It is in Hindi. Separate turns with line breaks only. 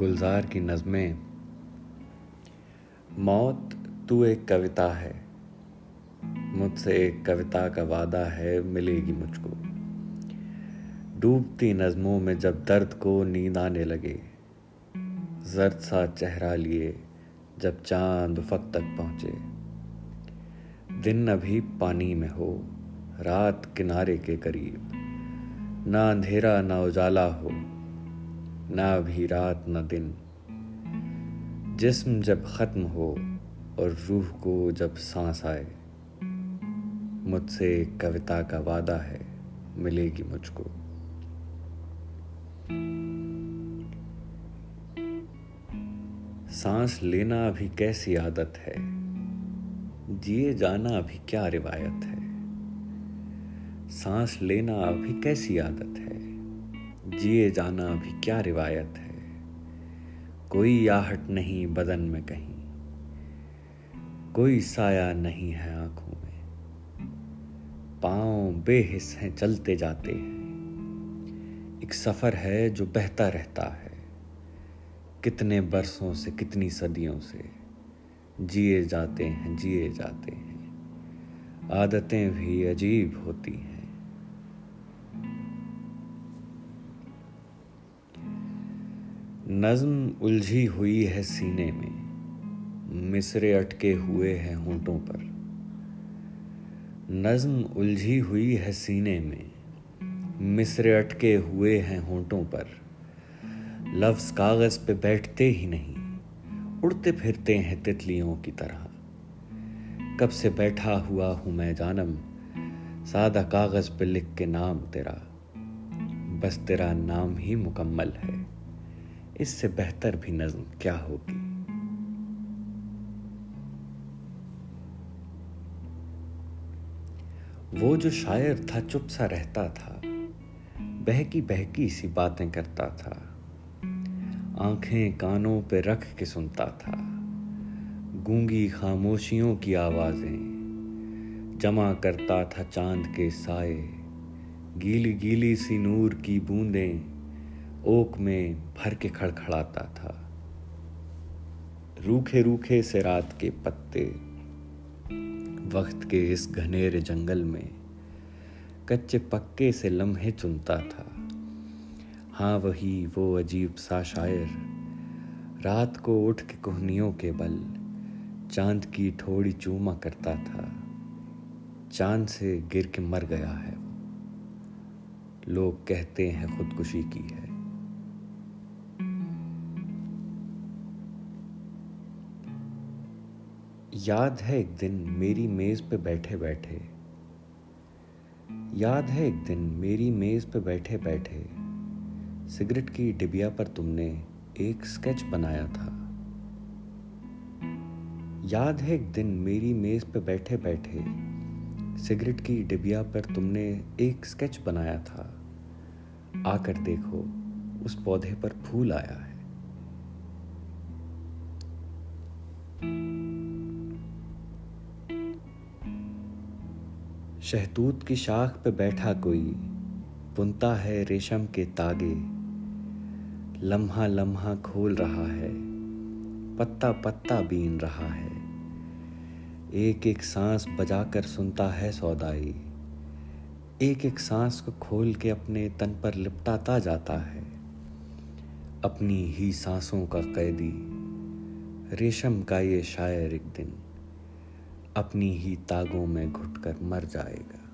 गुलजार की नज़में, मौत तू एक कविता है, मुझसे एक कविता का वादा है, मिलेगी मुझको। डूबती नज़मों में जब दर्द को नींद आने लगे, जर्द सा चेहरा लिए जब चाँद उफक तक पहुँचे। दिन अभी पानी में हो, रात किनारे के करीब, ना अंधेरा ना उजाला हो ना भी रात ना दिन। जिस्म जब ख़त्म हो और रूह को जब सांस आए, मुझसे कविता का वादा है, मिलेगी मुझको। सांस लेना अभी कैसी आदत है? जिए जाना अभी क्या रिवायत है? सांस लेना अभी कैसी आदत है? जिए जाना भी क्या रिवायत है? कोई आहट नहीं बदन में कहीं। कोई साया नहीं है आँखों में। पाँव बेहिस हैं चलते जाते हैं। एक सफ़र है जो बहता रहता है। कितने बरसों से, कितनी सदियों से। जिए जाते हैं, जिए जाते हैं। आदतें भी अजीब होती हैं। नज्म उलझी हुई है सीने में। मिसरे अटके हुए हैं होंठों पर। नज्म उलझी हुई है सीने में। मिसरे अटके हुए हैं होंठों पर। लफ्ज कागज़ पे बैठते ही नहीं। उड़ते फिरते हैं तितलियों की तरह। कब से बैठा हुआ हूँ मैं जानम। सादा कागज़ पे लिख के नाम तेरा। बस तेरा नाम ही मुकम्मल है। इससे बेहतर भी नज्म क्या होगी? वो जो शायर था, चुप सा रहता था बहकी बहकी सी बातें करता था, आँखें कानों पे रख के सुनता था, गूँगी खामोशियों की आवाज़ें, जमा करता था चाँद के साए गीली गीली सी नूर की बूंदें ओक में भर के खड़खड़ाता था। रूखे रूखे से रात के पत्ते, वक्त के इस घनेरे जंगल में कच्चे पक्के से लम्हे चुनता था। हाँ वही वो अजीब सा शायर, रात को उठ के कोहनियों के बल, चाँद की थोड़ी चूमा करता था। चाँद से गिर के मर गया है लोग कहते हैं खुदकुशी की है। याद है एक दिन मेरी मेज पे बैठे बैठे। याद है एक दिन मेरी मेज पे बैठे बैठे। सिगरेट की डिबिया पर तुमने एक स्केच बनाया था। याद है एक दिन मेरी मेज पे बैठे बैठे। सिगरेट की डिबिया पर तुमने एक स्केच बनाया था। आकर देखो, उस पौधे पर फूल आया है। शहतूत की शाख पे बैठा कोई, बुनता है रेशम के तागे। लम्हा लम्हा खोल रहा है पत्ता पत्ता बीन रहा है। एक एक सांस बजाकर सुनता है सौदाई। एक एक सांस को खोल के अपने तन पर लिपटाता जाता है। अपनी ही सांसों का कैदी, रेशम का ये शायर एक दिन। अपनी ही तागों में घुटकर मर जाएगा।